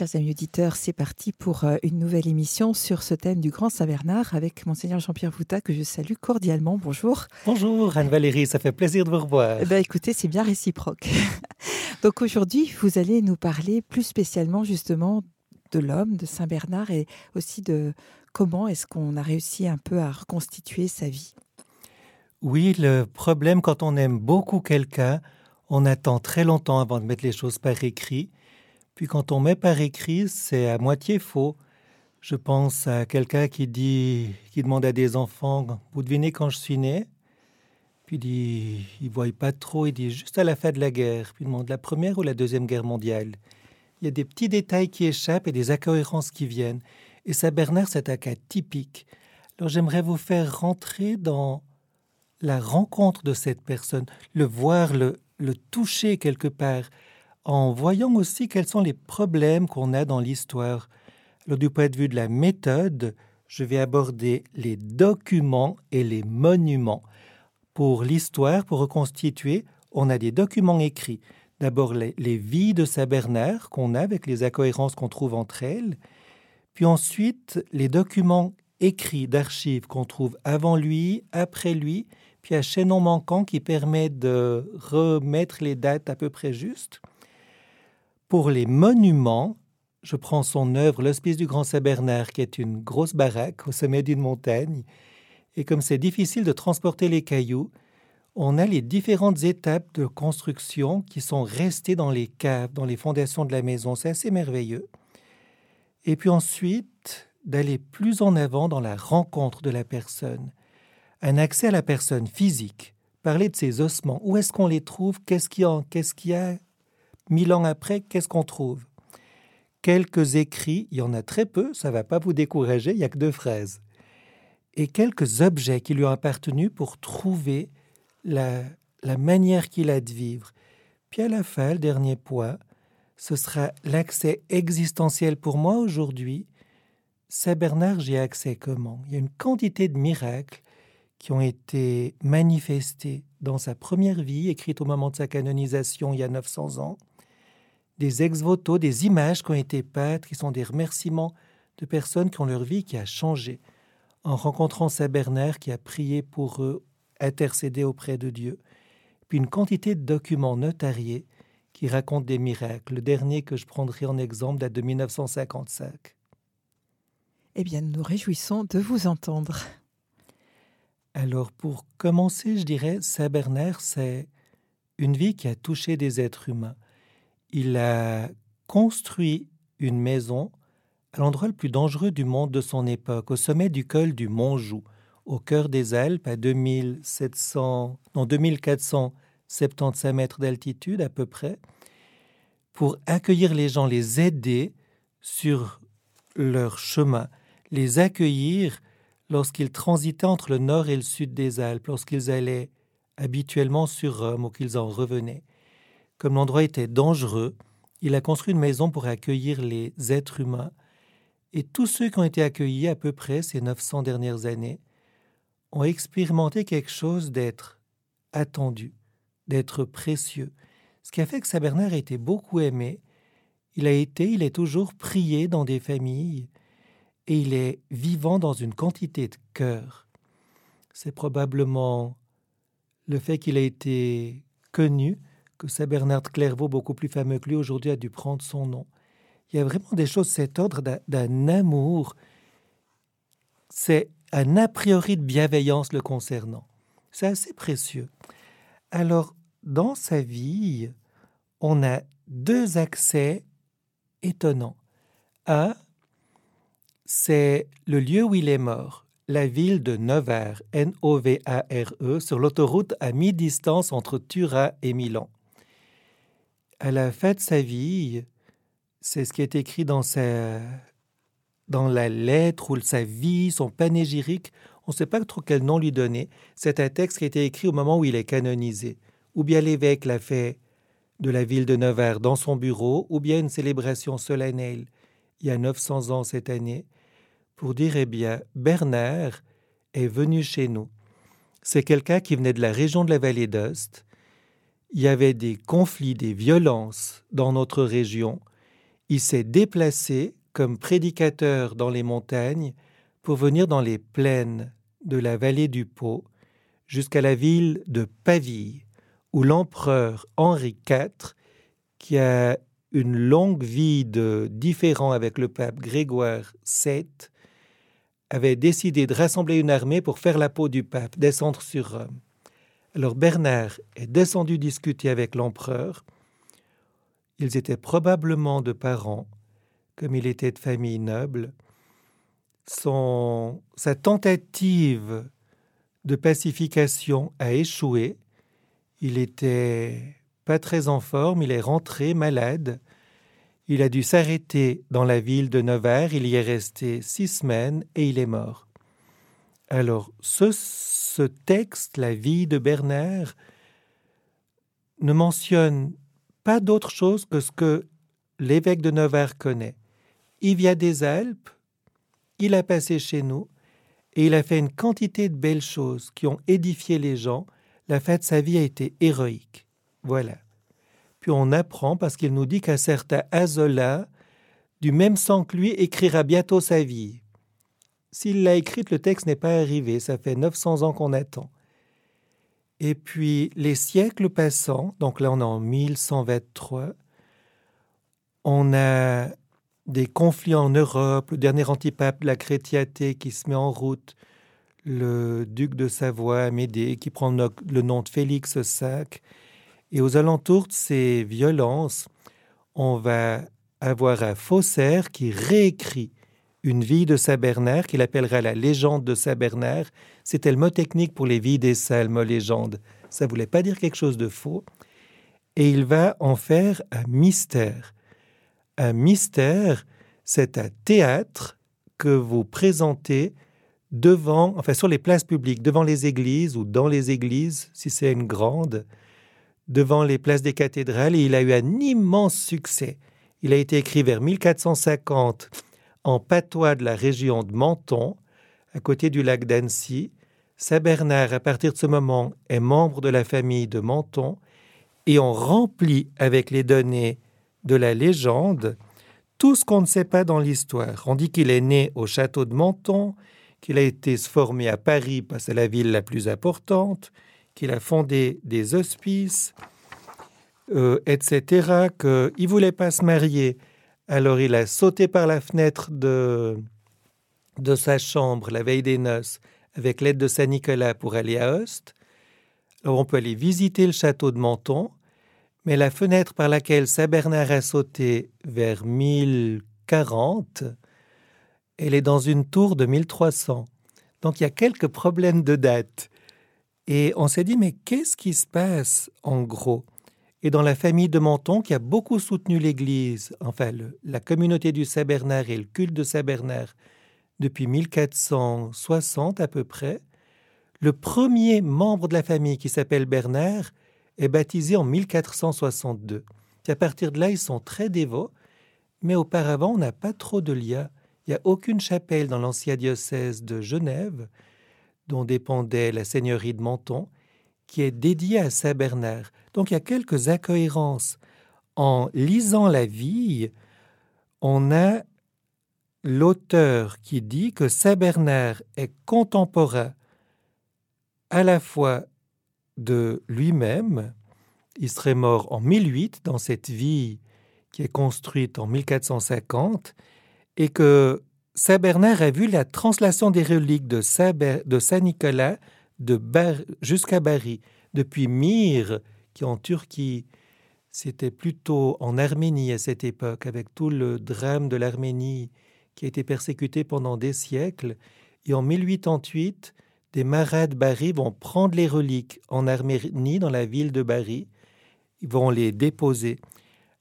chers amis auditeurs, c'est parti pour euh, une nouvelle émission sur ce thème du Grand Saint-Bernard avec Monseigneur Jean-Pierre Vouta que je salue cordialement. Bonjour. Bonjour Anne-Valérie, ça fait plaisir de vous revoir. Eh ben, écoutez, c'est bien réciproque. Donc aujourd'hui, vous allez nous parler plus spécialement justement de l'homme, de Saint-Bernard et aussi de comment est-ce qu'on a réussi un peu à reconstituer sa vie. Oui, le problème quand on aime beaucoup quelqu'un, on attend très longtemps avant de mettre les choses par écrit. Puis quand on met par écrit, c'est à moitié faux. Je pense à quelqu'un qui dit, qui demande à des enfants, vous devinez quand je suis né? Puis il dit, il voit pas trop, il dit juste à la fin de la guerre. Puis il demande la première ou la deuxième guerre mondiale? Il y a des petits détails qui échappent et des incohérences qui viennent. Et ça, Bernard, c'est un cas typique. Alors j'aimerais vous faire rentrer dans la rencontre de cette personne, le voir, le, le toucher quelque part, en voyant aussi quels sont les problèmes qu'on a dans l'histoire. Alors, du point de vue de la méthode, je vais aborder les documents et les monuments. Pour l'histoire, pour reconstituer, on a des documents écrits. D'abord les, vies de Saint Bernard qu'on a avec les incohérences qu'on trouve entre elles, puis ensuite les documents écrits d'archives qu'on trouve avant lui, après lui, puis un chaînon manquant qui permet de remettre les dates à peu près justes. Pour les monuments, je prends son œuvre L'Hospice du Grand Saint-Bernard, qui est une grosse baraque au sommet d'une montagne. Et comme c'est difficile de transporter les cailloux, on a les différentes étapes de construction qui sont restées dans les caves, dans les fondations de la maison. C'est assez merveilleux. Et puis ensuite, d'aller plus en avant dans la rencontre de la personne un accès à la personne physique, parler de ses ossements, où est-ce qu'on les trouve, qu'est-ce qu'il y qu'est-ce qu'il y a mille ans après, qu'est-ce qu'on trouve? Quelques écrits, il y en a très peu, ça va pas vous décourager, il n'y a que deux phrases. Et quelques objets qui lui ont appartenu pour trouver la, la manière qu'il a de vivre. Puis à la fin, le dernier point, ce sera l'accès existentiel pour moi aujourd'hui. Saint Bernard, j'y ai accès comment? Il y a une quantité de miracles qui ont été manifestés dans sa première vie, écrite au moment de sa canonisation il y a 900 ans, des ex-voto, des images qui ont été peintes, qui sont des remerciements de personnes qui ont leur vie qui a changé, en rencontrant Saint Bernard qui a prié pour eux, intercédé auprès de Dieu, puis une quantité de documents notariés qui racontent des miracles. Le dernier que je prendrai en exemple date de 1955. Eh bien, nous nous réjouissons de vous entendre. Alors pour commencer, je dirais, Saint Bernard, c'est une vie qui a touché des êtres humains. Il a construit une maison à l'endroit le plus dangereux du monde de son époque, au sommet du col du Montjoux, au cœur des Alpes, à 2700, non, 2475 mètres d'altitude à peu près, pour accueillir les gens, les aider sur leur chemin, les accueillir lorsqu'ils transitaient entre le nord et le sud des Alpes, lorsqu'ils allaient habituellement sur Rome ou qu'ils en revenaient. Comme l'endroit était dangereux, il a construit une maison pour accueillir les êtres humains, et tous ceux qui ont été accueillis à peu près ces 900 dernières années ont expérimenté quelque chose d'être attendu, d'être précieux, ce qui a fait que Saint Bernard a été beaucoup aimé. Il a été, il est toujours prié dans des familles, et il est vivant dans une quantité de cœur. C'est probablement le fait qu'il a été connu que Saint Bernard Clairvaux, beaucoup plus fameux que lui aujourd'hui, a dû prendre son nom. Il y a vraiment des choses, cet ordre d'un amour, c'est un a priori de bienveillance le concernant. C'est assez précieux. Alors, dans sa vie, on a deux accès étonnants. Un, c'est le lieu où il est mort, la ville de Novare, N-O-V-A-R-E, sur l'autoroute à mi-distance entre Turin et Milan. À la fin de sa vie, c'est ce qui est écrit dans, sa, dans la lettre ou sa vie, son panégyrique. On ne sait pas trop quel nom lui donner. C'est un texte qui a été écrit au moment où il est canonisé. Ou bien l'évêque l'a fait de la ville de Nevers dans son bureau, ou bien une célébration solennelle il y a 900 ans cette année, pour dire eh bien, Bernard est venu chez nous. C'est quelqu'un qui venait de la région de la vallée d'Ost. Il y avait des conflits, des violences dans notre région. il s'est déplacé comme prédicateur dans les montagnes pour venir dans les plaines de la vallée du Pô jusqu'à la ville de Pavie, où l'empereur Henri IV, qui a une longue vie de différent avec le pape Grégoire VII, avait décidé de rassembler une armée pour faire la peau du pape, descendre sur Rome. Alors Bernard est descendu discuter avec l'empereur. Ils étaient probablement de parents, comme il était de famille noble. Sa tentative de pacification a échoué. Il était pas très en forme, il est rentré malade. Il a dû s'arrêter dans la ville de Nevers, il y est resté six semaines et il est mort. Alors, ce, texte, la vie de Bernard, ne mentionne pas d'autre chose que ce que l'évêque de Nevers connaît. Il vient des Alpes, il a passé chez nous, et il a fait une quantité de belles choses qui ont édifié les gens. La fin de sa vie a été héroïque. Voilà. Puis on apprend parce qu'il nous dit qu'un certain Azola, du même sang que lui, écrira bientôt sa vie. S'il l'a écrite, le texte n'est pas arrivé, ça fait 900 ans qu'on attend. Et puis les siècles passant, donc là on est en 1123, on a des conflits en Europe, le dernier antipape de la chrétienté qui se met en route, le duc de Savoie, Amédée, qui prend le nom de Félix V, et aux alentours de ces violences, on va avoir un faussaire qui réécrit une vie de Saint Bernard, qu'il appellera la légende de Saint Bernard. C'était le mot technique pour les vies des saints, le mot légende. Ça voulait pas dire quelque chose de faux. Et il va en faire un mystère. Un mystère, c'est un théâtre que vous présentez devant, enfin sur les places publiques, devant les églises ou dans les églises, si c'est une grande, devant les places des cathédrales et il a eu un immense succès. Il a été écrit vers 1450 en patois de la région de Menton, à côté du lac d'Annecy. Saint Bernard, à partir de ce moment, est membre de la famille de Menton et on remplit avec les données de la légende tout ce qu'on ne sait pas dans l'histoire. On dit qu'il est né au château de Menton, qu'il a été formé à Paris parce que c'est la ville la plus importante, qu'il a fondé des hospices, euh, etc., qu'il ne voulait pas se marier. Alors il a sauté par la fenêtre de, de sa chambre la veille des noces avec l'aide de Saint-Nicolas pour aller à Host. Alors on peut aller visiter le château de Menton, mais la fenêtre par laquelle Saint Bernard a sauté vers 1040, elle est dans une tour de 1300. Donc il y a quelques problèmes de date. Et on s'est dit, mais qu'est-ce qui se passe en gros? Et dans la famille de Menton, qui a beaucoup soutenu l'Église, enfin la communauté du Saint-Bernard et le culte de Saint-Bernard depuis 1460 à peu près, le premier membre de la famille qui s'appelle Bernard est baptisé en 1462. à partir de là, ils sont très dévots, mais auparavant, on n'a pas trop de liens. Il n'y a aucune chapelle dans l'ancien diocèse de Genève dont dépendait la seigneurie de Menton, qui est dédiée à Saint Bernard. Donc il y a quelques incohérences. En lisant la vie, on a l'auteur qui dit que Saint Bernard est contemporain à la fois de lui-même, il serait mort en 1008 dans cette vie qui est construite en 1450, et que Saint Bernard a vu la translation des reliques de Saint, Nicolas de jusqu'à Bari, depuis Myre, qui en Turquie, c'était plutôt en Arménie à cette époque, avec tout le drame de l'Arménie qui a été persécutée pendant des siècles. Et en 1088, des maras de Bari vont prendre les reliques en Arménie, dans la ville de Bari. Ils vont les déposer.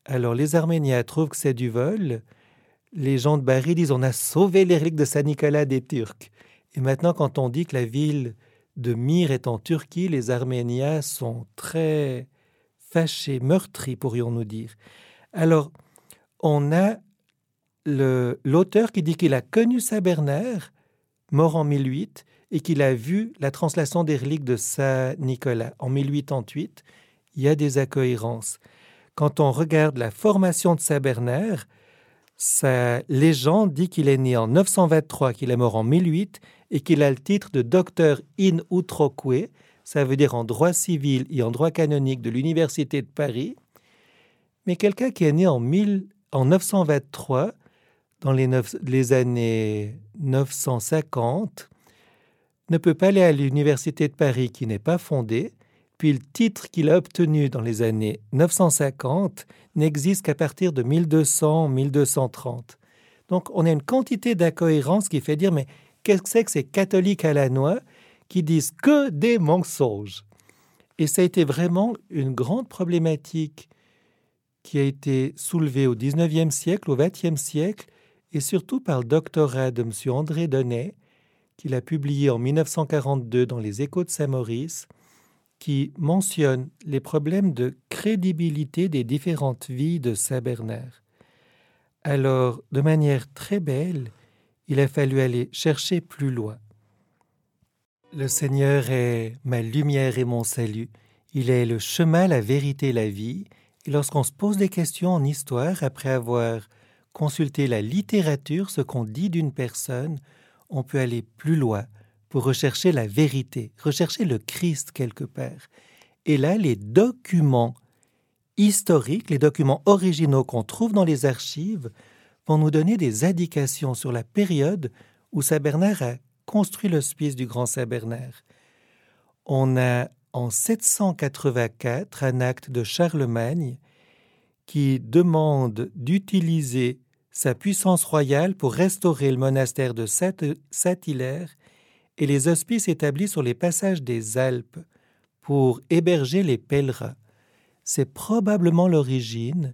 Alors les Arméniens trouvent que c'est du vol, les gens de Bari disent on a sauvé les reliques de Saint-Nicolas des Turcs. Et maintenant, quand on dit que la ville de Myre est en Turquie, les Arméniens sont très fâchés, meurtris, pourrions-nous dire. Alors, on a l'auteur qui dit qu'il a connu Saint Bernard, mort en 1008, et qu'il a vu la translation des reliques de Saint Nicolas en 1088. Il y a des incohérences. Quand on regarde la formation de Saint Bernard, sa légende dit qu'il est né en 923, qu'il est mort en 1008 et qu'il a le titre de docteur in utroque, ça veut dire en droit civil et en droit canonique de l'Université de Paris. Mais quelqu'un qui est né en, 923, dans les, les années 950, ne peut pas aller à l'Université de Paris qui n'est pas fondée, puis le titre qu'il a obtenu dans les années 950 n'existe qu'à partir de 1200-1230. Donc on a une quantité d'incohérences qui fait dire mais qu'est-ce que c'est que ces catholiques à la noix qui disent que des mensonges? Et ça a été vraiment une grande problématique qui a été soulevée au XIXe siècle, au XXe siècle, et surtout par le doctorat de M. André Donnet, qu'il a publié en 1942 dans les Échos de Saint-Maurice, qui mentionne les problèmes de crédibilité des différentes vies de Saint Bernard. Alors, de manière très belle, il a fallu aller chercher plus loin. Le Seigneur est ma lumière et mon salut. Il est le chemin, la vérité, la vie. Et lorsqu'on se pose des questions en histoire, après avoir consulté la littérature, ce qu'on dit d'une personne, on peut aller plus loin pour rechercher la vérité, rechercher le Christ quelque part. Et là, les documents historiques, les documents originaux qu'on trouve dans les archives, nous donner des indications sur la période où Saint Bernard a construit l'hospice du Grand Saint Bernard. On a en 784 un acte de Charlemagne qui demande d'utiliser sa puissance royale pour restaurer le monastère de Saint-Hilaire et les hospices établis sur les passages des Alpes pour héberger les pèlerins. C'est probablement l'origine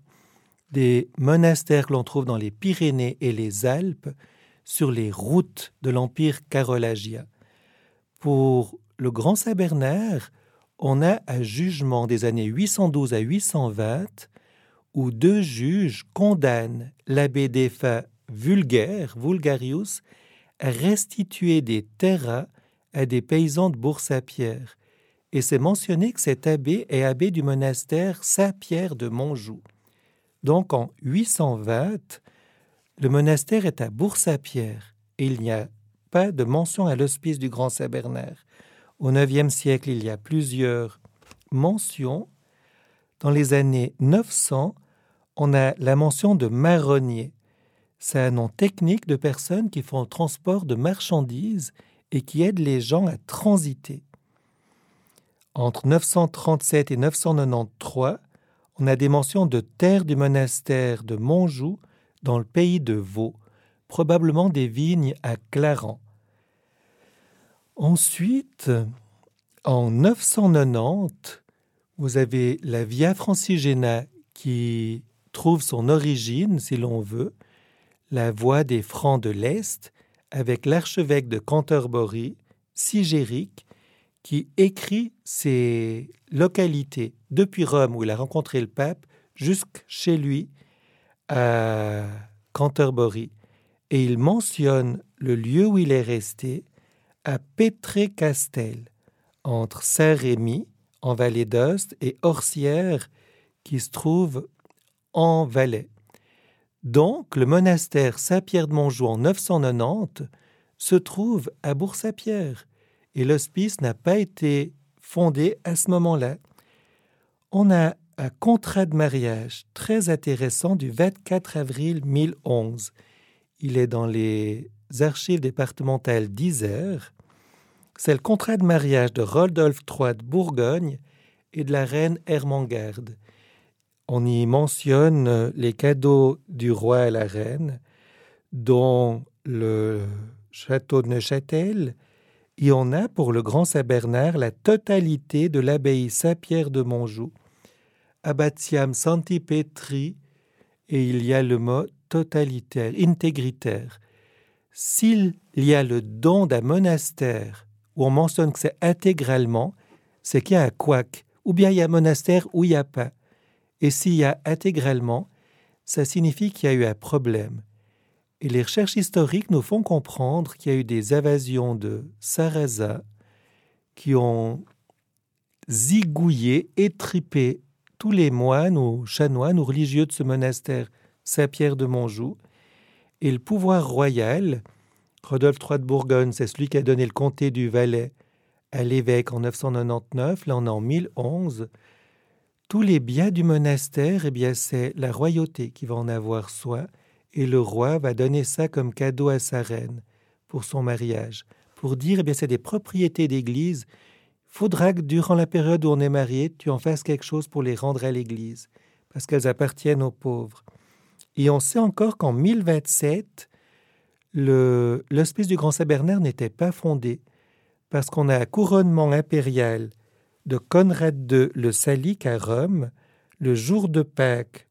des monastères que l'on trouve dans les Pyrénées et les Alpes sur les routes de l'Empire carolagien. Pour le Grand Saint-Bernard, on a un jugement des années 812 à 820 où deux juges condamnent l'abbé défunt vulgaire, Vulgarius, restituer des terrains à des paysans de Bourg-Saint-Pierre, et c'est mentionné que cet abbé est abbé du monastère Saint-Pierre de Montjoux. Donc en 820, le monastère est à Bourg-Saint-Pierre et il n'y a pas de mention à l'hospice du Grand Saint-Bernard. Au IXe siècle, il y a plusieurs mentions. Dans les années 900, on a la mention de marronnier. C'est un nom technique de personnes qui font le transport de marchandises et qui aident les gens à transiter. Entre 937 et 993, on a des mentions de terre du monastère de Montjoux dans le pays de Vaud, probablement des vignes à Clarens. Ensuite, en 990, vous avez la Via Francigena qui trouve son origine, si l'on veut, la voie des Francs de l'Est avec l'archevêque de Canterbury, Sigéric, qui écrit ces localités depuis Rome où il a rencontré le pape jusqu'à chez lui à Canterbury. Et il mentionne le lieu où il est resté à Pétré-Castel, entre Saint-Rémy, en vallée d'Ost, et Orsières, qui se trouve en Valais. Donc, le monastère Saint-Pierre de Montjoux en 990 se trouve à Bourg-Saint-Pierre et l'hospice n'a pas été fondé à ce moment-là. On a un contrat de mariage très intéressant du 24 avril 1011. Il est dans les archives départementales d'Isère. C'est le contrat de mariage de Rodolphe III de Bourgogne et de la reine Hermangarde. On y mentionne les cadeaux du roi à la reine, dont le château de Neuchâtel, et on a pour le Grand Saint-Bernard la totalité de l'abbaye Saint-Pierre de Montjoux, Abbatiam Santi Petri, et il y a le mot totalitaire, intégritaire. S'il y a le don d'un monastère où on mentionne que c'est intégralement, c'est qu'il y a un couac, ou bien il y a un monastère où il n'y a pas. Et s'il y a intégralement, ça signifie qu'il y a eu un problème. Et les recherches historiques nous font comprendre qu'il y a eu des invasions de Sarrasin qui ont zigouillé, étripé tous les moines ou chanoines ou religieux de ce monastère Saint-Pierre de Montjoux Et le pouvoir royal, Rodolphe III de Bourgogne, c'est celui qui a donné le comté du Valais à l'évêque en 999, là on est en 1011. Tous les biens du monastère, eh bien c'est la royauté qui va en avoir soin, et le roi va donner ça comme cadeau à sa reine pour son mariage, pour dire, eh bien c'est des propriétés d'église, faudra que durant la période où on est marié, tu en fasses quelque chose pour les rendre à l'église, parce qu'elles appartiennent aux pauvres. Et on sait encore qu'en 1027, l'hospice du Grand Saint-Bernard n'était pas fondé parce qu'on a un couronnement impérial de Conrad II le Salique à Rome le jour de Pâques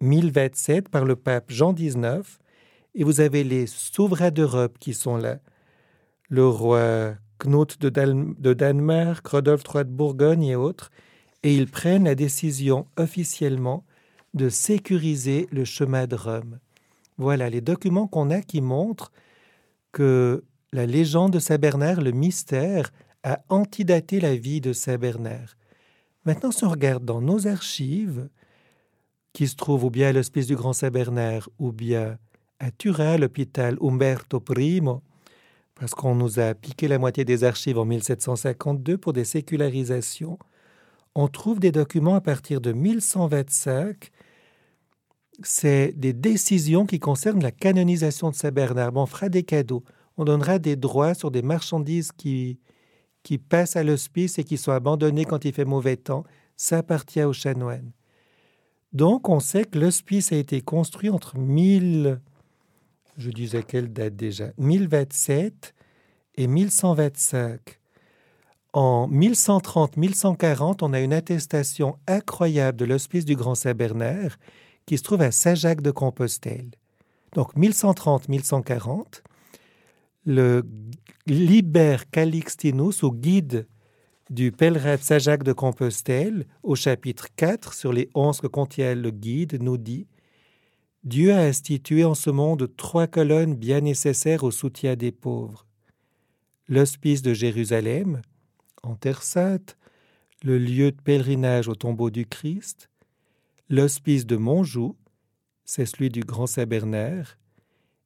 1027 par le pape Jean XIX et vous avez les souverains d'Europe qui sont là. Le roi Knut de, Danemark, Rodolphe III de Bourgogne et autres, et ils prennent la décision officiellement de sécuriser le chemin de Rome. Voilà les documents qu'on a qui montrent que la légende de Saint Bernard, le mystère, a antidaté la vie de Saint Bernard. Maintenant, si on regarde dans nos archives, qui se trouvent ou bien à l'hospice du Grand Saint Bernard, ou bien à Turin, l'hôpital Umberto I, parce qu'on nous a piqué la moitié des archives en 1752 pour des sécularisations, on trouve des documents à partir de 1125 c'est des décisions qui concernent la canonisation de Saint Bernard. on fera des cadeaux. On donnera des droits sur des marchandises qui, qui passent à l'hospice et qui sont abandonnées quand il fait mauvais temps. Ça appartient aux chanoines. Donc, on sait que l'hospice a été construit entre 1000, je disais quelle date déjà, 1027 et 1125. En 1130-1140, on a une attestation incroyable de l'hospice du Grand Saint-Bernard qui se trouve à Saint-Jacques de Compostelle. Donc 1130-1140, le Liber Calixtinus, ou guide du pèlerin de Saint-Jacques de Compostelle, au chapitre 4, sur les 11 que contient le guide, nous dit Dieu a institué en ce monde trois colonnes bien nécessaires au soutien des pauvres. L'hospice de Jérusalem, en Terre sainte, le lieu de pèlerinage au tombeau du Christ, L'hospice de Montjoux, c'est celui du Grand Saint-Bernard,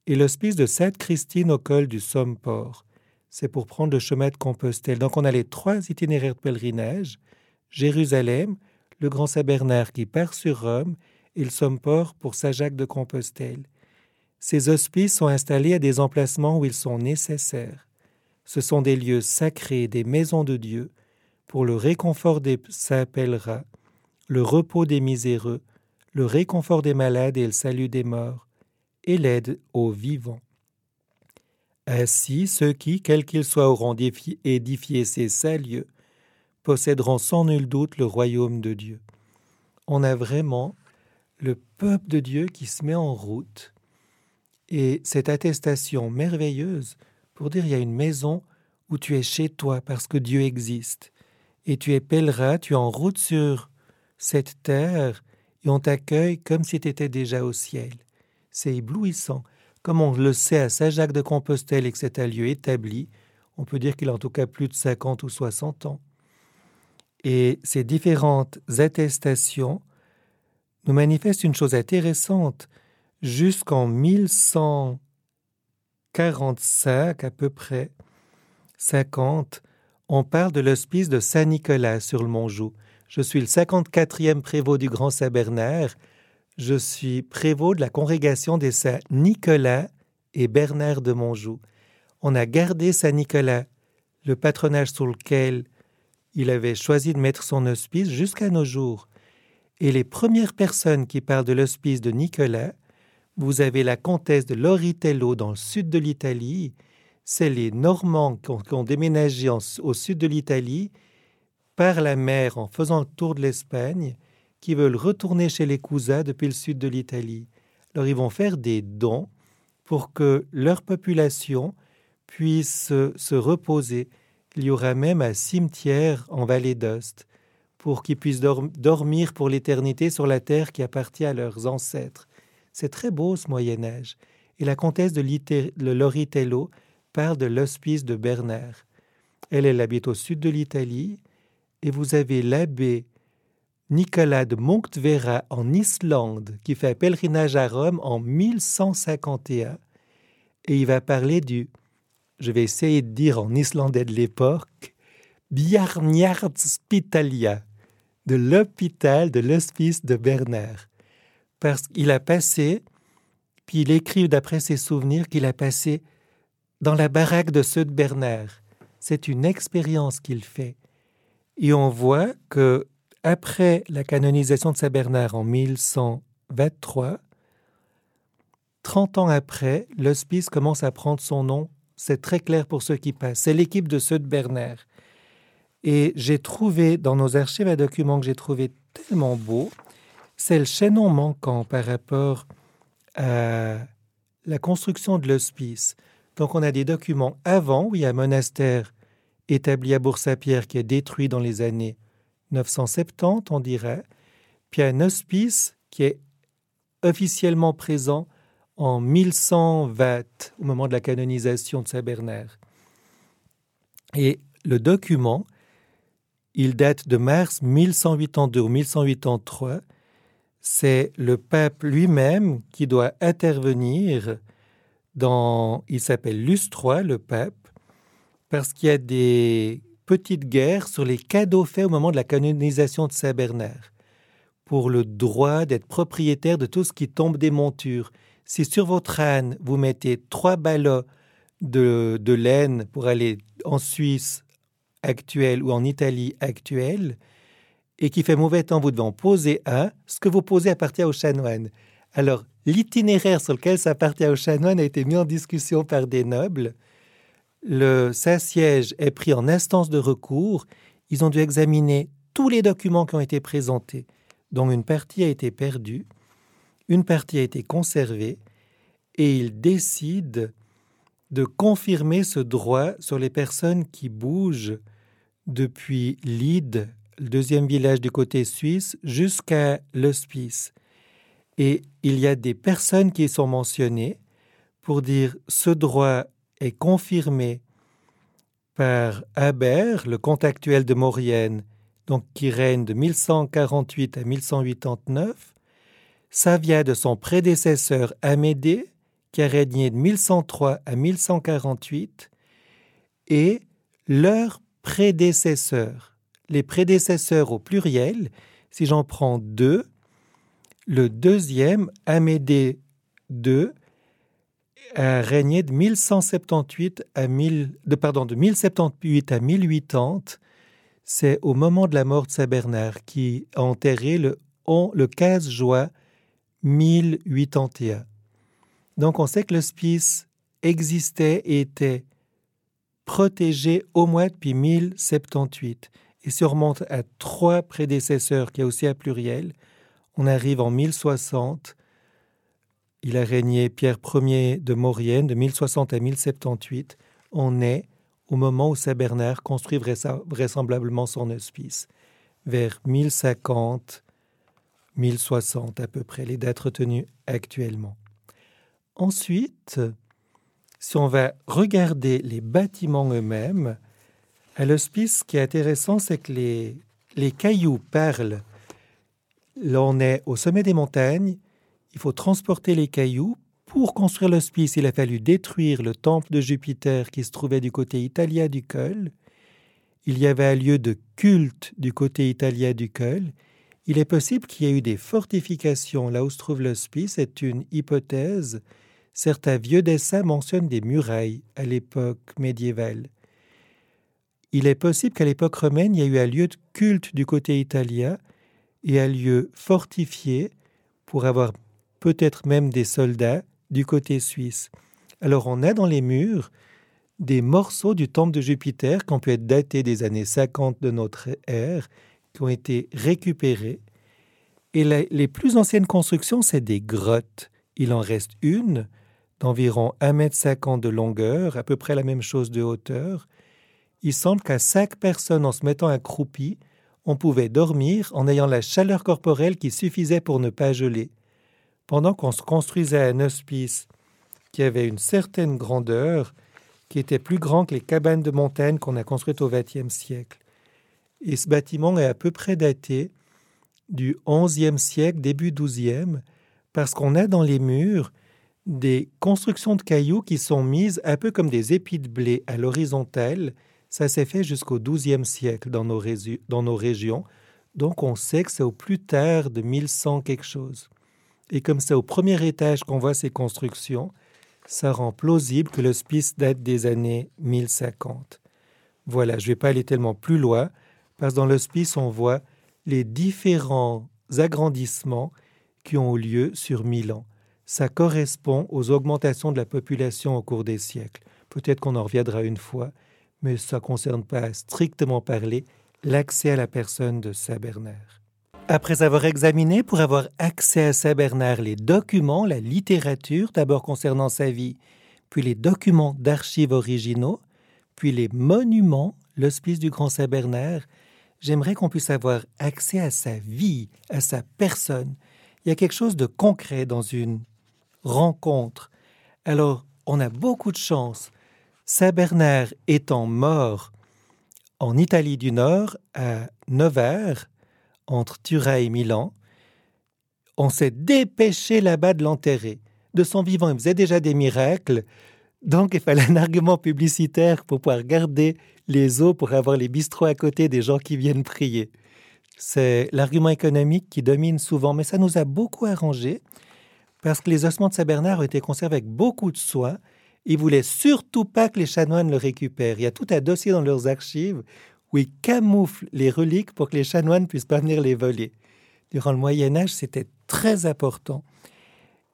et l'hospice de Sainte-Christine au col du Somme-Port, c'est pour prendre le chemin de Compostelle. Donc on a les trois itinéraires de pèlerinage, Jérusalem, le Grand Saint-Bernard qui part sur Rome et le Somme-Port pour Saint-Jacques de Compostelle. Ces hospices sont installés à des emplacements où ils sont nécessaires. Ce sont des lieux sacrés, des maisons de Dieu, pour le réconfort des saints pèlerins, le repos des miséreux, le réconfort des malades et le salut des morts, et l'aide aux vivants. Ainsi, ceux qui, quels qu'ils soient, auront édifié ces saints lieux, posséderont sans nul doute le royaume de Dieu. On a vraiment le peuple de Dieu qui se met en route. Et cette attestation merveilleuse pour dire il y a une maison où tu es chez toi parce que Dieu existe. Et tu es pèlerin, tu es en route sur cette terre et on t'accueille comme si tu étais déjà au ciel. C'est éblouissant. Comme on le sait à Saint-Jacques de Compostelle et que c'est un lieu établi, on peut dire qu'il a en tout cas plus de 50 ou 60 ans. Et ces différentes attestations nous manifestent une chose intéressante. Jusqu'en 1145 à peu près, 50, on parle de l'hospice de Saint-Nicolas sur le Montjoux. Je suis le 54e prévôt du Grand Saint-Bernard. Je suis prévôt de la congrégation des saints Nicolas et Bernard de Montjoux. On a gardé Saint-Nicolas, le patronage sur lequel il avait choisi de mettre son hospice jusqu'à nos jours. Et les premières personnes qui parlent de l'hospice de Nicolas, vous avez la comtesse de Loritello dans le sud de l'Italie, c'est les Normands qui ont, déménagé au sud de l'Italie par la mer en faisant le tour de l'Espagne, qui veulent retourner chez les cousins depuis le sud de l'Italie. Alors ils vont faire des dons pour que leur population puisse se reposer. Il y aura même un cimetière en vallée d'Ost pour qu'ils puissent dormir pour l'éternité sur la terre qui appartient à leurs ancêtres. C'est très beau ce Moyen Âge. Et la comtesse de, Loritello parle de l'hospice de Bernard. Elle, elle habite au sud de l'Italie et vous avez l'abbé Nicolas de Monctvera en Islande, qui fait un pèlerinage à Rome en 1151. Et il va parler du, je vais essayer de dire en islandais de l'époque, Bjarnjarðspitalia, de l'hôpital de l'hospice de Bernard. Parce qu'il a passé, puis il écrit d'après ses souvenirs qu'il a passé dans la baraque de ceux de Bernard. C'est une expérience qu'il fait. Et on voit que après la canonisation de Saint Bernard en 1123, 30 ans après, l'hospice commence à prendre son nom. C'est très clair pour ceux qui passent. C'est l'équipe de ceux de Bernard. Et j'ai trouvé dans nos archives un document que j'ai trouvé tellement beau. C'est le chaînon manquant par rapport à la construction de l'hospice. Donc on a des documents avant où il y a un monastère établi à Bourg-Saint-Pierre qui est détruit dans les années 970, on dirait, puis un hospice qui est officiellement présent en 1120, au moment de la canonisation de Saint Bernard. Et le document, il date de mars 1182 ou 1183. C'est le pape lui-même qui doit intervenir dans. Il s'appelle Lustroy, le pape, parce qu'il y a des petite guerre sur les cadeaux faits au moment de la canonisation de Saint Bernard, pour le droit d'être propriétaire de tout ce qui tombe des montures. Si sur votre âne, vous mettez trois ballots de laine pour aller en Suisse actuelle ou en Italie actuelle, et qui fait mauvais temps, vous en poser un, ce que vous posez appartient aux chanoines. Alors, l'itinéraire sur lequel ça appartient aux chanoines a été mis en discussion par des nobles, le Saint-Siège est pris en instance de recours, ils ont dû examiner tous les documents qui ont été présentés, dont une partie a été perdue, une partie a été conservée, et ils décident de confirmer ce droit sur les personnes qui bougent depuis Lide, le deuxième village du côté suisse, jusqu'à l'hospice. Et il y a des personnes qui sont mentionnées pour dire ce droit est confirmé par Habert, le comte actuel de Maurienne, donc qui règne de 1148 à 1189. Ça vient de son prédécesseur Amédée, qui a régné de 1103 à 1148, et leurs prédécesseurs. Les prédécesseurs au pluriel, si j'en prends deux, le deuxième, Amédée II, a régné de 1178 à 1000, de, pardon, de 1078 à 1080. C'est au moment de la mort de Saint Bernard qui a enterré le, le 15 juin 1081. Donc on sait que l'hospice existait et était protégé au moins depuis 1078. Et si on remonte à trois prédécesseurs, qui est aussi à pluriel, on arrive en 1060 il a régné Pierre Ier de Maurienne de 1060 à 1078. On est au moment où Saint Bernard construit vraisemblablement son hospice, vers 1050, 1060 à peu près, les dates retenues actuellement. Ensuite, si on va regarder les bâtiments eux-mêmes, à l'hospice, ce qui est intéressant, c'est que les, les cailloux parlent. L'on est au sommet des montagnes, il faut transporter les cailloux. Pour construire l'hospice, il a fallu détruire le temple de Jupiter qui se trouvait du côté italien du col. Il y avait un lieu de culte du côté italien du col. Il est possible qu'il y ait eu des fortifications là où se trouve l'hospice, c'est une hypothèse. Certains vieux dessins mentionnent des murailles à l'époque médiévale. Il est possible qu'à l'époque romaine, il y ait eu un lieu de culte du côté italien et un lieu fortifié pour avoir peut-être même des soldats du côté suisse. Alors on a dans les murs des morceaux du temple de Jupiter qui ont pu être datés des années 50 de notre ère, qui ont été récupérés. Et les plus anciennes constructions, c'est des grottes. Il en reste une d'environ 1,50 m de longueur, à peu près la même chose de hauteur. Il semble qu'à cinq personnes en se mettant accroupies, on pouvait dormir en ayant la chaleur corporelle qui suffisait pour ne pas geler pendant qu'on se construisait un hospice qui avait une certaine grandeur, qui était plus grand que les cabanes de montagne qu'on a construites au XXe siècle. Et ce bâtiment est à peu près daté du XIe siècle, début XIIe, parce qu'on a dans les murs des constructions de cailloux qui sont mises un peu comme des épis de blé à l'horizontale. Ça s'est fait jusqu'au XIIe siècle dans nos, dans nos régions. Donc on sait que c'est au plus tard de 1100 quelque chose. Et comme c'est au premier étage qu'on voit ces constructions, ça rend plausible que l'hospice date des années 1050. Voilà, je ne vais pas aller tellement plus loin, parce que dans l'hospice, on voit les différents agrandissements qui ont eu lieu sur mille ans. Ça correspond aux augmentations de la population au cours des siècles. Peut-être qu'on en reviendra une fois, mais ça ne concerne pas strictement parler l'accès à la personne de Saint Bernard. Après avoir examiné pour avoir accès à Saint Bernard les documents, la littérature, d'abord concernant sa vie, puis les documents d'archives originaux, puis les monuments, l'hospice du Grand Saint Bernard, j'aimerais qu'on puisse avoir accès à sa vie, à sa personne. Il y a quelque chose de concret dans une rencontre. Alors, on a beaucoup de chance. Saint Bernard étant mort en Italie du Nord, à Nevers, entre Turin et Milan, on s'est dépêché là-bas de l'enterrer. De son vivant, il faisait déjà des miracles, donc il fallait un argument publicitaire pour pouvoir garder les eaux, pour avoir les bistrots à côté des gens qui viennent prier. C'est l'argument économique qui domine souvent, mais ça nous a beaucoup arrangé parce que les ossements de Saint-Bernard ont été conservés avec beaucoup de soin. Ils voulaient surtout pas que les chanoines le récupèrent. Il y a tout un dossier dans leurs archives où ils camouflent les reliques pour que les chanoines puissent pas venir les voler. Durant le Moyen Âge, c'était très important.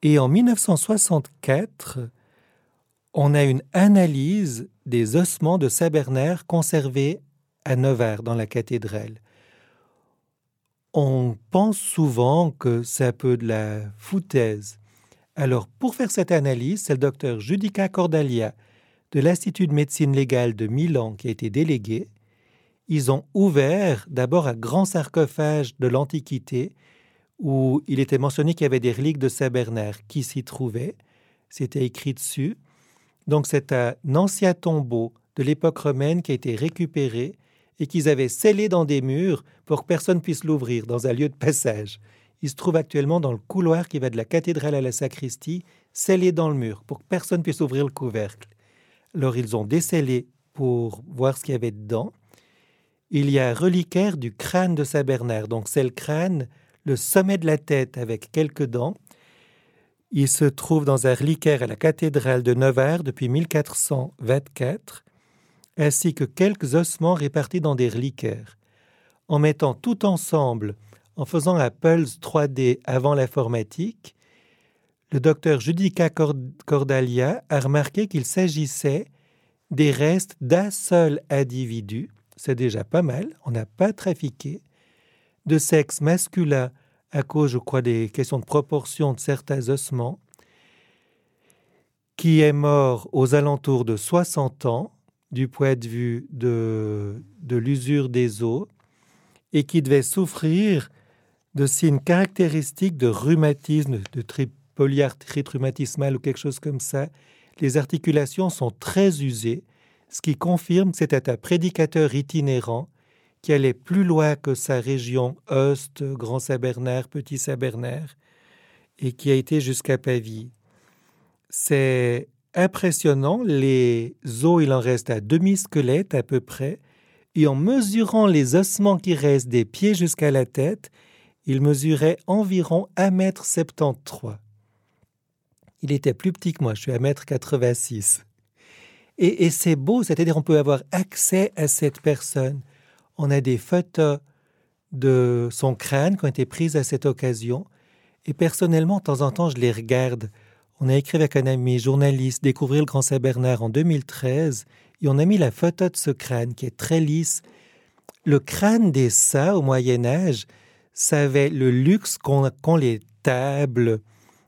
Et en 1964, on a une analyse des ossements de Saint-Bernard conservés à Nevers, dans la cathédrale. On pense souvent que c'est un peu de la foutaise. Alors, pour faire cette analyse, c'est le docteur Judica Cordalia de l'Institut de médecine légale de Milan qui a été délégué. Ils ont ouvert d'abord un grand sarcophage de l'Antiquité où il était mentionné qu'il y avait des reliques de Saint-Bernard qui s'y trouvaient. C'était écrit dessus. Donc c'est un ancien tombeau de l'époque romaine qui a été récupéré et qu'ils avaient scellé dans des murs pour que personne puisse l'ouvrir dans un lieu de passage. Il se trouve actuellement dans le couloir qui va de la cathédrale à la sacristie, scellé dans le mur pour que personne puisse ouvrir le couvercle. Alors ils ont décellé pour voir ce qu'il y avait dedans. Il y a un reliquaire du crâne de Saint Bernard, donc c'est le crâne, le sommet de la tête avec quelques dents, il se trouve dans un reliquaire à la cathédrale de Nevers depuis 1424, ainsi que quelques ossements répartis dans des reliquaires. En mettant tout ensemble, en faisant un Pulse 3D avant l'informatique, le docteur Judica Cordalia a remarqué qu'il s'agissait des restes d'un seul individu, c'est déjà pas mal, on n'a pas trafiqué, de sexe masculin à cause, je crois, des questions de proportion de certains ossements, qui est mort aux alentours de 60 ans, du point de vue de, de l'usure des os, et qui devait souffrir de signes caractéristiques de rhumatisme, de polyarthrite rhumatismale ou quelque chose comme ça. Les articulations sont très usées, ce qui confirme que c'était un prédicateur itinérant qui allait plus loin que sa région Ost, Grand Saint-Bernard, Petit Saint-Bernard, et qui a été jusqu'à Pavie. C'est impressionnant, les os, il en reste à demi-squelette à peu près, et en mesurant les ossements qui restent des pieds jusqu'à la tête, il mesurait environ 1m73. Il était plus petit que moi, je suis 1m86. Et, et c'est beau, c'est-à-dire on peut avoir accès à cette personne on a des photos de son crâne qui ont été prises à cette occasion. Et personnellement, de temps en temps, je les regarde. On a écrit avec un ami journaliste Découvrir le Grand Saint-Bernard en 2013 et on a mis la photo de ce crâne qui est très lisse. Le crâne des saints au Moyen Âge, ça avait le luxe qu'ont les tables,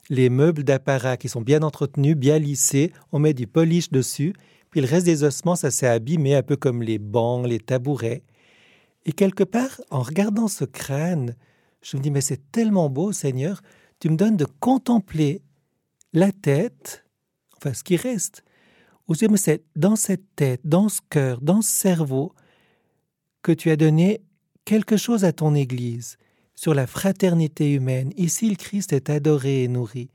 les meubles d'apparat qui sont bien entretenus, bien lissés, on met du polish dessus, puis le reste des ossements, ça s'est abîmé un peu comme les bancs, les tabourets. Et quelque part, en regardant ce crâne, je me dis, mais c'est tellement beau, Seigneur, tu me donnes de contempler la tête, enfin ce qui reste. Ou c'est dans cette tête, dans ce cœur, dans ce cerveau, que tu as donné quelque chose à ton Église. Sur la fraternité humaine. Ici, le Christ est adoré et nourri.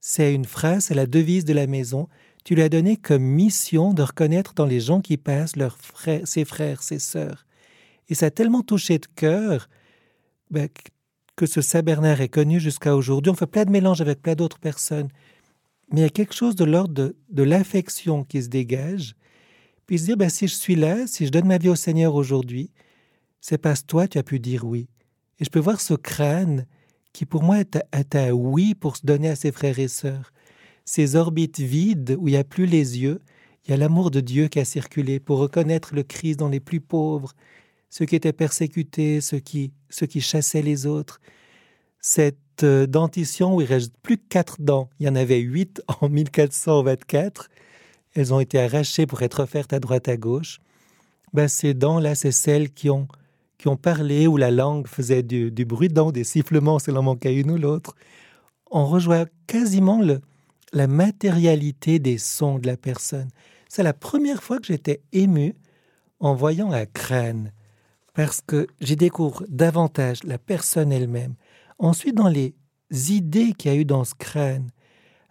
C'est une phrase, c'est la devise de la maison. Tu lui as donné comme mission de reconnaître dans les gens qui passent leurs frères, ses frères, ses sœurs. Et ça a tellement touché de cœur ben, que ce Saint Bernard est connu jusqu'à aujourd'hui. On fait plein de mélanges avec plein d'autres personnes. Mais il y a quelque chose de l'ordre de, l'affection qui se dégage. Puis se dire, ben, si je suis là, si je donne ma vie au Seigneur aujourd'hui, c'est parce que toi, tu as pu dire oui. Et je peux voir ce crâne qui pour moi est un oui pour se donner à ses frères et sœurs. Ces orbites vides où il n'y a plus les yeux, il y a l'amour de Dieu qui a circulé pour reconnaître le Christ dans les plus pauvres, ceux qui étaient persécutés, ceux qui, qui chassaient les autres. Cette euh, dentition où il reste plus que quatre dents, il y en avait huit en 1424, elles ont été arrachées pour être offertes à droite à gauche. Ben, ces dents-là, c'est celles qui ont, qui ont parlé, où la langue faisait du, bruit dents, des sifflements selon manquait une ou l'autre. On rejoint quasiment la matérialité des sons de la personne. C'est la première fois que j'étais ému en voyant un crâne parce que j'y découvre davantage la personne elle-même. Ensuite, dans les idées qu'il y a eu dans ce crâne,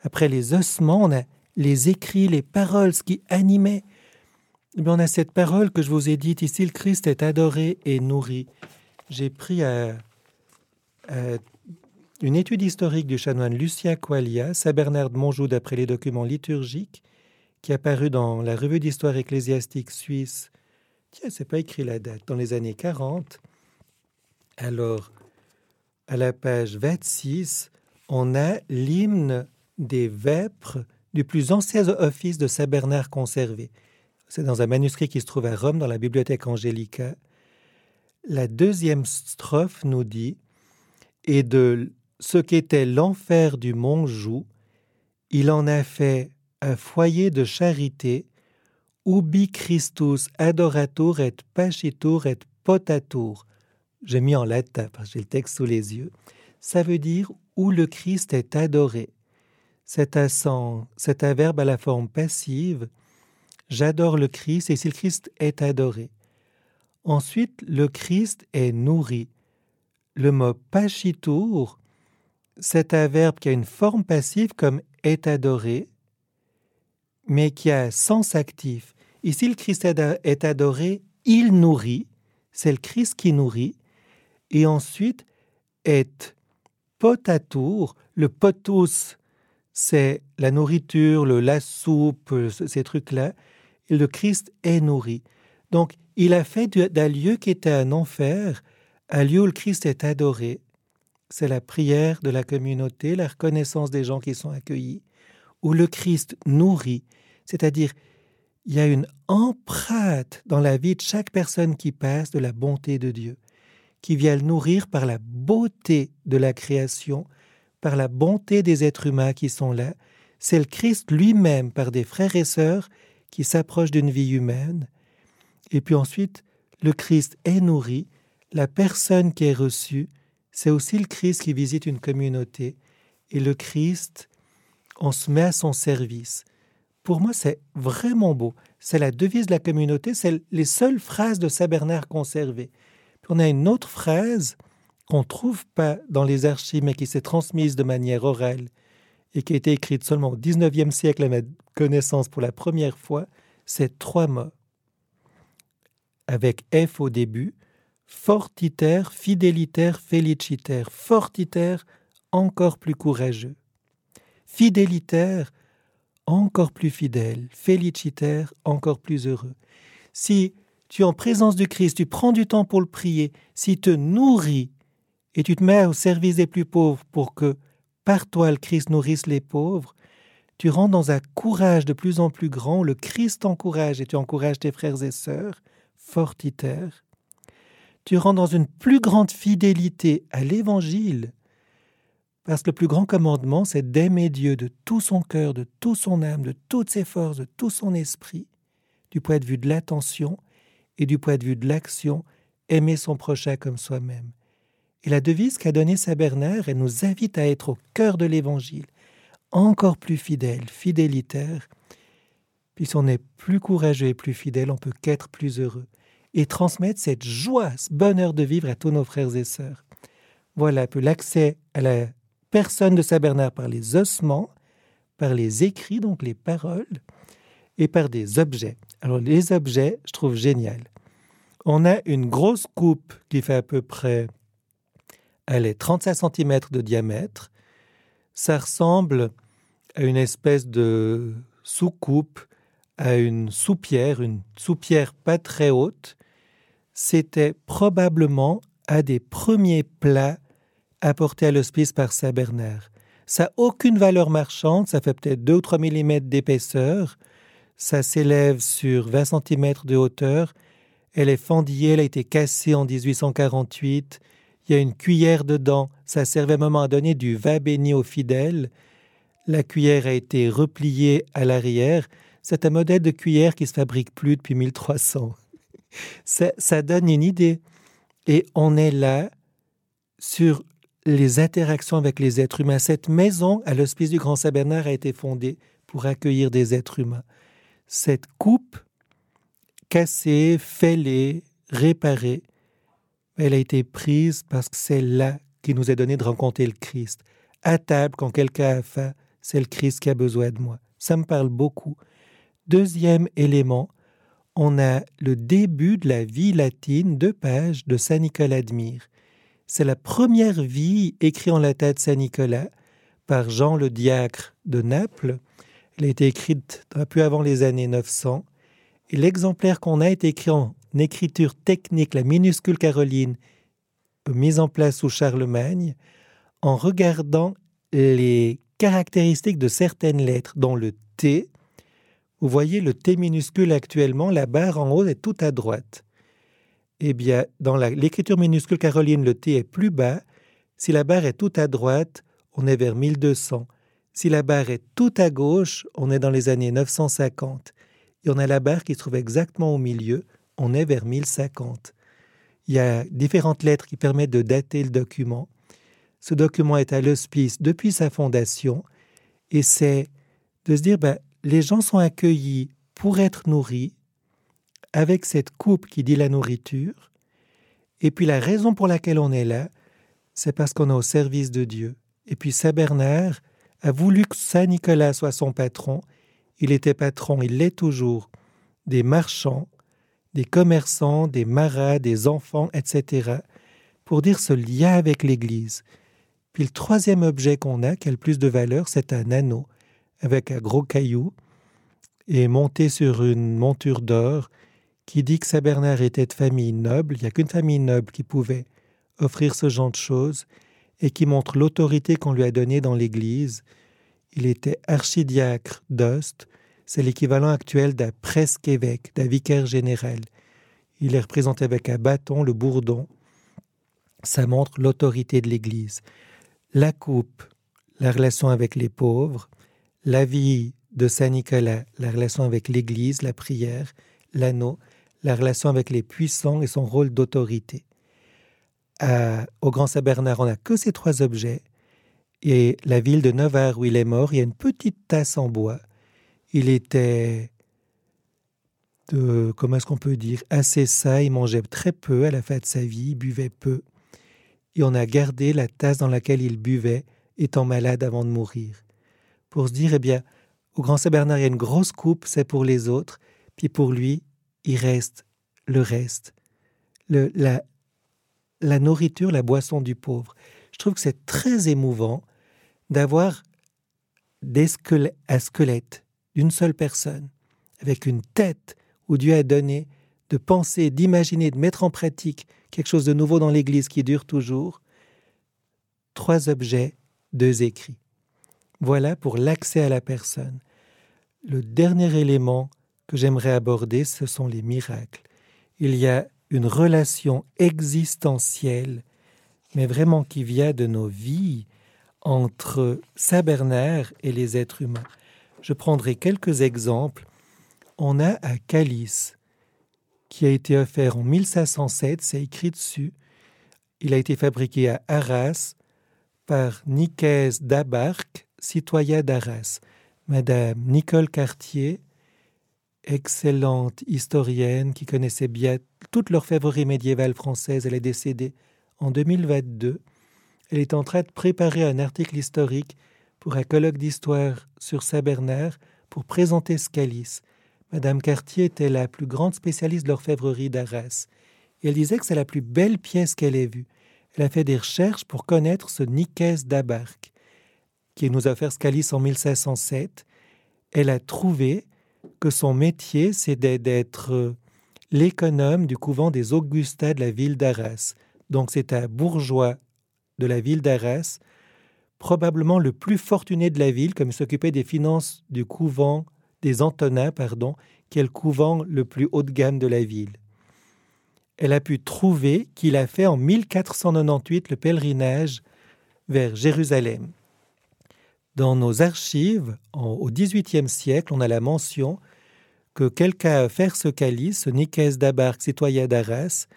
après les ossements, on a les écrits, les paroles, ce qui animait. Eh on a cette parole que je vous ai dite ici, le Christ est adoré et nourri. J'ai pris à, une étude historique du chanoine Lucien Qualia, Saint Bernard de Monjou d'après les documents liturgiques, qui est apparu dans la revue d'histoire ecclésiastique suisse Tiens, c'est pas écrit la date. Dans les années 40, alors, à la page 26, on a l'hymne des vêpres du plus ancien office de Saint Bernard conservé. C'est dans un manuscrit qui se trouve à Rome, dans la bibliothèque Angelica. La deuxième strophe nous dit Et de ce qu'était l'enfer du Montjoux, il en a fait un foyer de charité Ubi Christus adoratur et pacitur et potatur. J'ai mis en latin parce que j'ai le texte sous les yeux. Ça veut dire où le Christ est adoré. C'est un, c'est un verbe à la forme passive. J'adore le Christ et si le Christ est adoré. Ensuite, le Christ est nourri. Le mot pacitur, c'est un verbe qui a une forme passive comme est adoré, mais qui a un sens actif. Ici, le Christ est adoré, il nourrit, c'est le Christ qui nourrit, et ensuite est potatour, le potus, c'est la nourriture, le, la soupe, ces trucs-là, le Christ est nourri. Donc, il a fait d'un lieu qui était un enfer, un lieu où le Christ est adoré. C'est la prière de la communauté, la reconnaissance des gens qui sont accueillis, où le Christ nourrit, c'est-à-dire il y a une empreinte dans la vie de chaque personne qui passe de la bonté de Dieu, qui vient le nourrir par la beauté de la création, par la bonté des êtres humains qui sont là. C'est le Christ lui-même, par des frères et sœurs, qui s'approchent d'une vie humaine. Et puis ensuite, le Christ est nourri, la personne qui est reçue, c'est aussi le Christ qui visite une communauté. Et le Christ, on se met à son service. Pour moi, c'est vraiment beau. C'est la devise de la communauté, c'est les seules phrases de Saint Bernard conservées. Puis on a une autre phrase qu'on ne trouve pas dans les archives, mais qui s'est transmise de manière orale et qui a été écrite seulement au XIXe siècle à ma connaissance pour la première fois, c'est trois mots. Avec F au début, fortitaire, fidélitaire, félicitaire. Fortitaire, encore plus courageux. Fidélitaire, encore plus fidèle, félicitaire, encore plus heureux. Si tu es en présence du Christ, tu prends du temps pour le prier, si tu te nourris et tu te mets au service des plus pauvres pour que par toi le Christ nourrisse les pauvres, tu rentres dans un courage de plus en plus grand, le Christ t'encourage et tu encourages tes frères et sœurs, fortitaire. Tu rentres dans une plus grande fidélité à l'Évangile, parce que le plus grand commandement, c'est d'aimer Dieu de tout son cœur, de toute son âme, de toutes ses forces, de tout son esprit, du point de vue de l'attention et du point de vue de l'action, aimer son prochain comme soi-même. Et la devise qu'a donnée Saint Bernard, elle nous invite à être au cœur de l'Évangile, encore plus fidèle, fidélitaire. Puis on est plus courageux et plus fidèle, on peut qu'être plus heureux et transmettre cette joie, ce bonheur de vivre à tous nos frères et sœurs. Voilà peu l'accès à la personne de Saint Bernard par les ossements, par les écrits, donc les paroles, et par des objets. Alors les objets, je trouve génial. On a une grosse coupe qui fait à peu près elle est 35 cm de diamètre. Ça ressemble à une espèce de soucoupe, à une soupière, une soupière pas très haute. C'était probablement un des premiers plats apportés à l'hospice par Saint Bernard. Ça n'a aucune valeur marchande, ça fait peut-être 2 ou 3 mm d'épaisseur, ça s'élève sur 20 cm de hauteur, elle est fendillée, elle a été cassée en 1848, il y a une cuillère dedans, ça servait à un moment donné du vin béni aux fidèles, la cuillère a été repliée à l'arrière, c'est un modèle de cuillère qui se fabrique plus depuis 1300. ça, ça donne une idée. Et on est là sur les interactions avec les êtres humains. Cette maison à l'Hospice du Grand Saint-Bernard a été fondée pour accueillir des êtres humains. Cette coupe cassée, fêlée, réparée, elle a été prise parce que c'est là qui nous est donné de rencontrer le Christ. À table, quand quelqu'un a faim, c'est le Christ qui a besoin de moi. Ça me parle beaucoup. Deuxième élément, on a le début de la vie latine, deux pages de Saint Nicolas de Myre. C'est la première vie écrite en latin de Saint Nicolas par Jean le diacre de Naples. Elle a été écrite un peu avant les années 900. Et l'exemplaire qu'on a été écrit en écriture technique, la minuscule caroline, mise en place sous Charlemagne, en regardant les caractéristiques de certaines lettres, dont le T. Vous voyez le T minuscule actuellement, la barre en haut est tout à droite. Eh bien, dans l'écriture minuscule caroline, le T est plus bas. Si la barre est tout à droite, on est vers 1200. Si la barre est tout à gauche, on est dans les années 950. Et on a la barre qui se trouve exactement au milieu, on est vers 1050. Il y a différentes lettres qui permettent de dater le document. Ce document est à l'hospice depuis sa fondation et c'est de se dire ben, les gens sont accueillis pour être nourris, avec cette coupe qui dit la nourriture. Et puis la raison pour laquelle on est là, c'est parce qu'on est au service de Dieu. Et puis Saint Bernard a voulu que Saint Nicolas soit son patron. Il était patron, il l'est toujours, des marchands, des commerçants, des marins, des enfants, etc., pour dire ce lien avec l'Église. Puis le troisième objet qu'on a, qui a le plus de valeur, c'est un anneau avec un gros caillou et monté sur une monture d'or qui dit que Saint Bernard était de famille noble, il n'y a qu'une famille noble qui pouvait offrir ce genre de choses, et qui montre l'autorité qu'on lui a donnée dans l'Église. Il était archidiacre d'Ost, c'est l'équivalent actuel d'un presque évêque, d'un vicaire général. Il est représenté avec un bâton, le bourdon. Ça montre l'autorité de l'Église. La coupe, la relation avec les pauvres, la vie de Saint Nicolas, la relation avec l'Église, la prière, l'anneau, la relation avec les puissants et son rôle d'autorité. au Grand Saint-Bernard, on n'a que ces trois objets. Et la ville de Novare où il est mort, il y a une petite tasse en bois. Il était comment est-ce qu'on peut dire, assez ça, il mangeait très peu à la fin de sa vie, il buvait peu. Et on a gardé la tasse dans laquelle il buvait, étant malade avant de mourir. Pour se dire, eh bien, au Grand Saint-Bernard, il y a une grosse coupe, c'est pour les autres, puis pour lui, il reste le reste, la, nourriture, la boisson du pauvre. Je trouve que c'est très émouvant d'avoir des squelettes, squelette d'une seule personne, avec une tête où Dieu a donné de penser, d'imaginer, de mettre en pratique quelque chose de nouveau dans l'Église qui dure toujours. Trois objets, deux écrits. Voilà pour l'accès à la personne. Le dernier élément que j'aimerais aborder, ce sont les miracles. Il y a une relation existentielle, mais vraiment qui vient de nos vies, entre Saint Bernard et les êtres humains. Je prendrai quelques exemples. On a un calice qui a été offert en 1507, c'est écrit dessus. Il a été fabriqué à Arras par Nicaise d'Abarque, citoyen d'Arras. Madame Nicole Cartier excellente historienne qui connaissait bien toutes leurs favoris médiévales françaises. Elle est décédée en 2022. Elle est en train de préparer un article historique pour un colloque d'histoire sur Saint-Bernard pour présenter ce calice. Madame Cartier était la plus grande spécialiste de l'orfèvrerie d'Arras. Elle disait que c'est la plus belle pièce qu'elle ait vue. Elle a fait des recherches pour connaître ce Nicaise d'Abarque, qui nous a offert ce en 1507. Elle a trouvé que son métier, c'était d'être euh, l'économe du couvent des Augustins de la ville d'Arras. Donc c'est un bourgeois de la ville d'Arras, probablement le plus fortuné de la ville, comme il s'occupait des finances du couvent des Antonins, pardon, qui est le couvent le plus haut de gamme de la ville. Elle a pu trouver qu'il a fait en 1498 le pèlerinage vers Jérusalem. Dans nos archives, au XVIIIe siècle, on a la mention que quelqu'un a fait ce calice, ce Nicaise d'Abarque, citoyen d'Arras,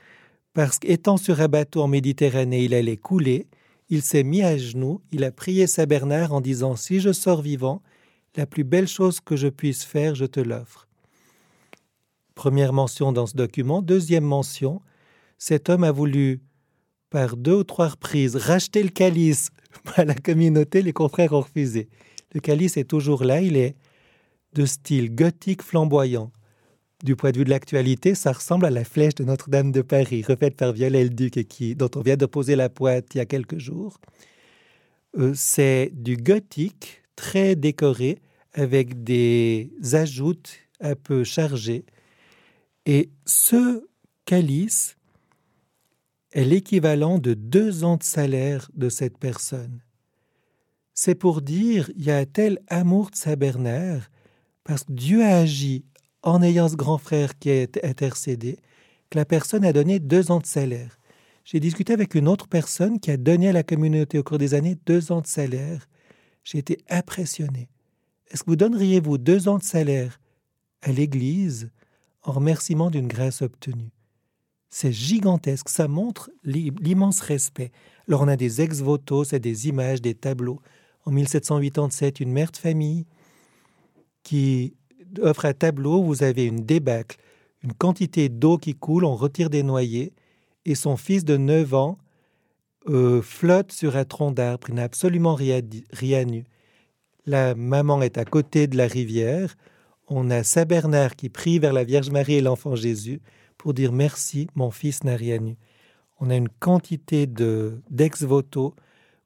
parce qu'étant sur un bateau en Méditerranée, il allait couler, il s'est mis à genoux, il a prié Saint Bernard en disant Si je sors vivant, la plus belle chose que je puisse faire, je te l'offre. Première mention dans ce document. Deuxième mention, cet homme a voulu, par deux ou trois reprises, racheter le calice à la communauté, les confrères ont refusé. Le calice est toujours là, il est de style gothique flamboyant. Du point de vue de l'actualité, ça ressemble à la flèche de Notre-Dame de Paris, refaite par Viollet-le-Duc, qui, dont on vient de poser la pointe il y a quelques jours. Euh, c'est du gothique très décoré, avec des ajoutes un peu chargées. Et ce calice est l'équivalent de deux ans de salaire de cette personne. C'est pour dire, il y a tel amour de Saint-Bernard, parce que Dieu a agi en ayant ce grand frère qui a intercédé, que la personne a donné deux ans de salaire. J'ai discuté avec une autre personne qui a donné à la communauté au cours des années deux ans de salaire. J'ai été impressionné. Est-ce que vous donneriez, vous, deux ans de salaire à l'Église en remerciement d'une grâce obtenue? C'est gigantesque, ça montre l'immense respect. Alors on a des ex-voto, c'est des images, des tableaux. En 1787, une mère de famille qui offre un tableau où vous avez une débâcle, une quantité d'eau qui coule, on retire des noyers, et son fils de 9 ans euh, flotte sur un tronc d'arbre, il n'a absolument rien, rien nu. La maman est à côté de la rivière, on a Saint Bernard qui prie vers la Vierge Marie et l'enfant Jésus pour dire merci, mon fils n'a rien nu. On a une quantité de d'ex-voto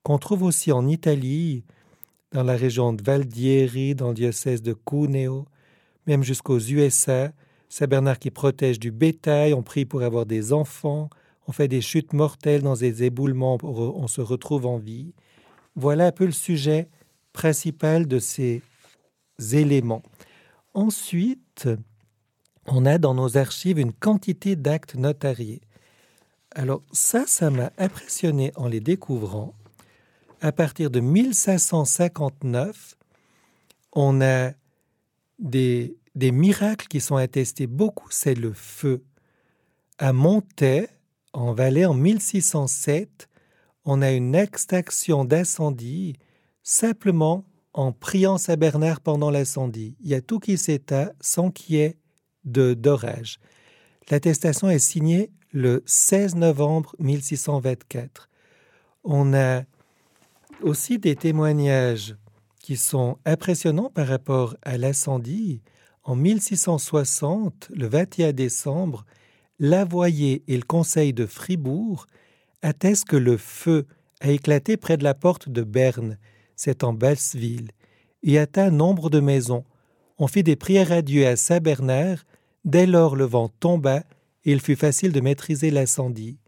qu'on trouve aussi en Italie, dans la région de Valdieri, dans le diocèse de Cuneo, même jusqu'aux USA. Saint Bernard qui protège du bétail, on prie pour avoir des enfants, on fait des chutes mortelles dans des éboulements, on se retrouve en vie. Voilà un peu le sujet principal de ces éléments. Ensuite, on a dans nos archives une quantité d'actes notariés. Alors ça, ça m'a impressionné en les découvrant. À partir de 1559, on a des miracles qui sont attestés beaucoup, c'est le feu. À Montaix, en Valais, en 1607, on a une extraction d'incendie simplement en priant Saint Bernard pendant l'incendie. Il y a tout qui s'éteint sans qu'il y ait d'orage. L'attestation est signée le 16 novembre 1624. On a aussi des témoignages qui sont impressionnants par rapport à l'incendie. En 1660, le 21 décembre, l'Avoyer et le Conseil de Fribourg attestent que le feu a éclaté près de la porte de Berne, c'est en Balsville, et atteint nombre de maisons. On fit des prières à Dieu à Saint Bernard. Dès lors, le vent tomba et il fut facile de maîtriser l'incendie.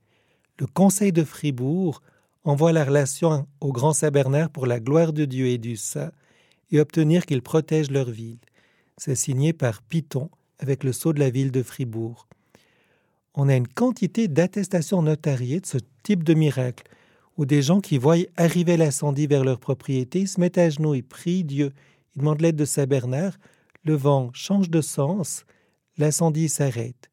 Le Conseil de Fribourg envoie la relation au grand Saint Bernard pour la gloire de Dieu et du saint et obtenir qu'il protège leur ville. C'est signé par Piton avec le sceau de la ville de Fribourg. On a une quantité d'attestations notariées de ce type de miracle, où des gens qui voient arriver l'incendie vers leur propriété se mettent à genoux, et prient Dieu, ils demandent l'aide de Saint Bernard, le vent change de sens, l'incendie s'arrête.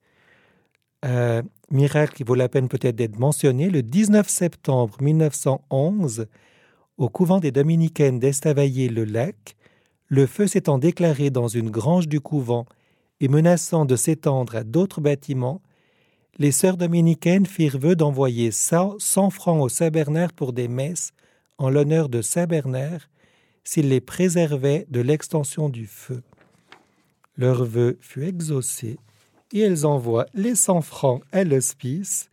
Un miracle qui vaut la peine peut-être d'être mentionné, le 19 septembre 1911, au couvent des Dominicaines d'Estavayer-le-Lac, le feu s'étant déclaré dans une grange du couvent et menaçant de s'étendre à d'autres bâtiments, les sœurs dominicaines firent vœu d'envoyer 100 francs au Saint-Bernard pour des messes en l'honneur de Saint-Bernard s'il les préservait de l'extension du feu. Leur vœu fut exaucé et elles envoient les 100 francs à l'hospice.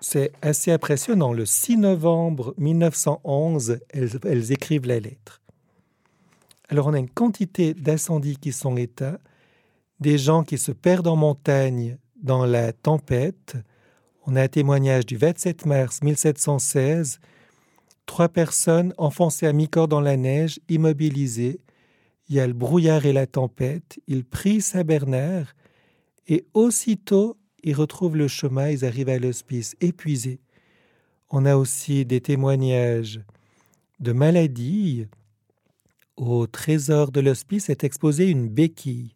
C'est assez impressionnant. Le 6 novembre 1911, elles, écrivent la lettre. Alors on a une quantité d'incendies qui sont éteints, des gens qui se perdent en montagne dans la tempête. On a un témoignage du 27 mars 1716, trois personnes enfoncées à mi-corps dans la neige, immobilisées. Il y a le brouillard et la tempête. Ils prient Saint-Bernard et aussitôt ils retrouvent le chemin, ils arrivent à l'hospice épuisés. On a aussi des témoignages de maladies, au trésor de l'hospice est exposée une béquille.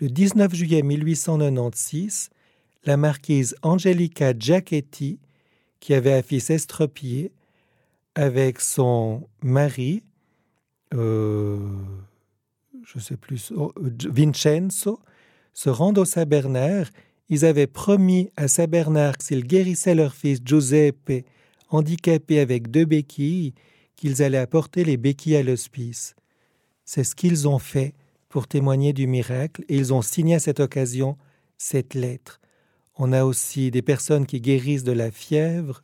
Le 19 juillet 1896, la marquise Angelica Giachetti, qui avait un fils estropié, avec son mari, euh, je sais plus, Vincenzo, se rendent au Saint-Bernard. Ils avaient promis à Saint-Bernard s'ils guérissaient leur fils Giuseppe, handicapé avec deux béquilles, qu'ils allaient apporter les béquilles à l'hospice. C'est ce qu'ils ont fait pour témoigner du miracle et ils ont signé à cette occasion cette lettre. On a aussi des personnes qui guérissent de la fièvre,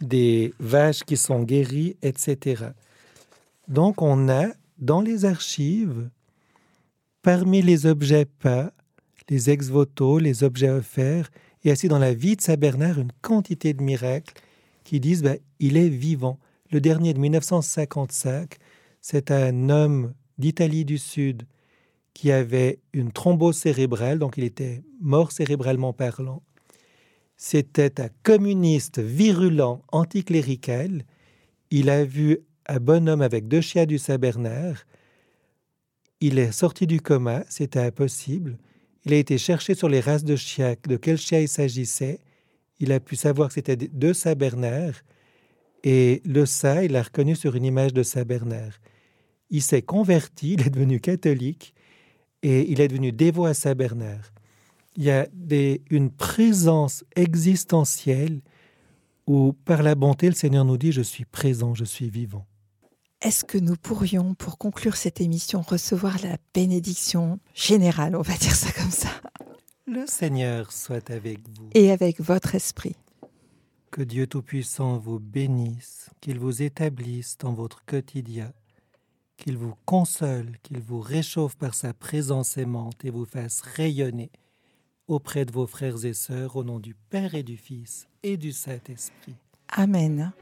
des vaches qui sont guéries, etc. Donc on a dans les archives, parmi les objets peints, les ex-voto, les objets offerts, et ainsi dans la vie de Saint Bernard, une quantité de miracles qui disent ben, il est vivant. Le dernier de 1955, c'est un homme d'Italie du Sud qui avait une thrombose cérébrale, donc il était mort cérébralement parlant. C'était un communiste virulent, anticlérical. Il a vu un bonhomme avec deux chiens du Saint-Bernard. Il est sorti du coma, c'était impossible. Il a été cherché sur les races de chiens, de quel chien il s'agissait. Il a pu savoir que c'était deux Saint-Bernard. Et le saint, il l'a reconnu sur une image de Saint-Bernard il s'est converti, il est devenu catholique et il est devenu dévot à Saint-Bernard. Il y a une présence existentielle où, par la bonté, le Seigneur nous dit, je suis présent, je suis vivant. Est-ce que nous pourrions, pour conclure cette émission, recevoir la bénédiction générale, on va dire ça comme ça? Le Seigneur soit avec vous. Et avec votre esprit. Que Dieu Tout-Puissant vous bénisse, qu'il vous établisse dans votre quotidien qu'il vous console, qu'il vous réchauffe par sa présence aimante et vous fasse rayonner auprès de vos frères et sœurs au nom du Père et du Fils et du Saint-Esprit. Amen.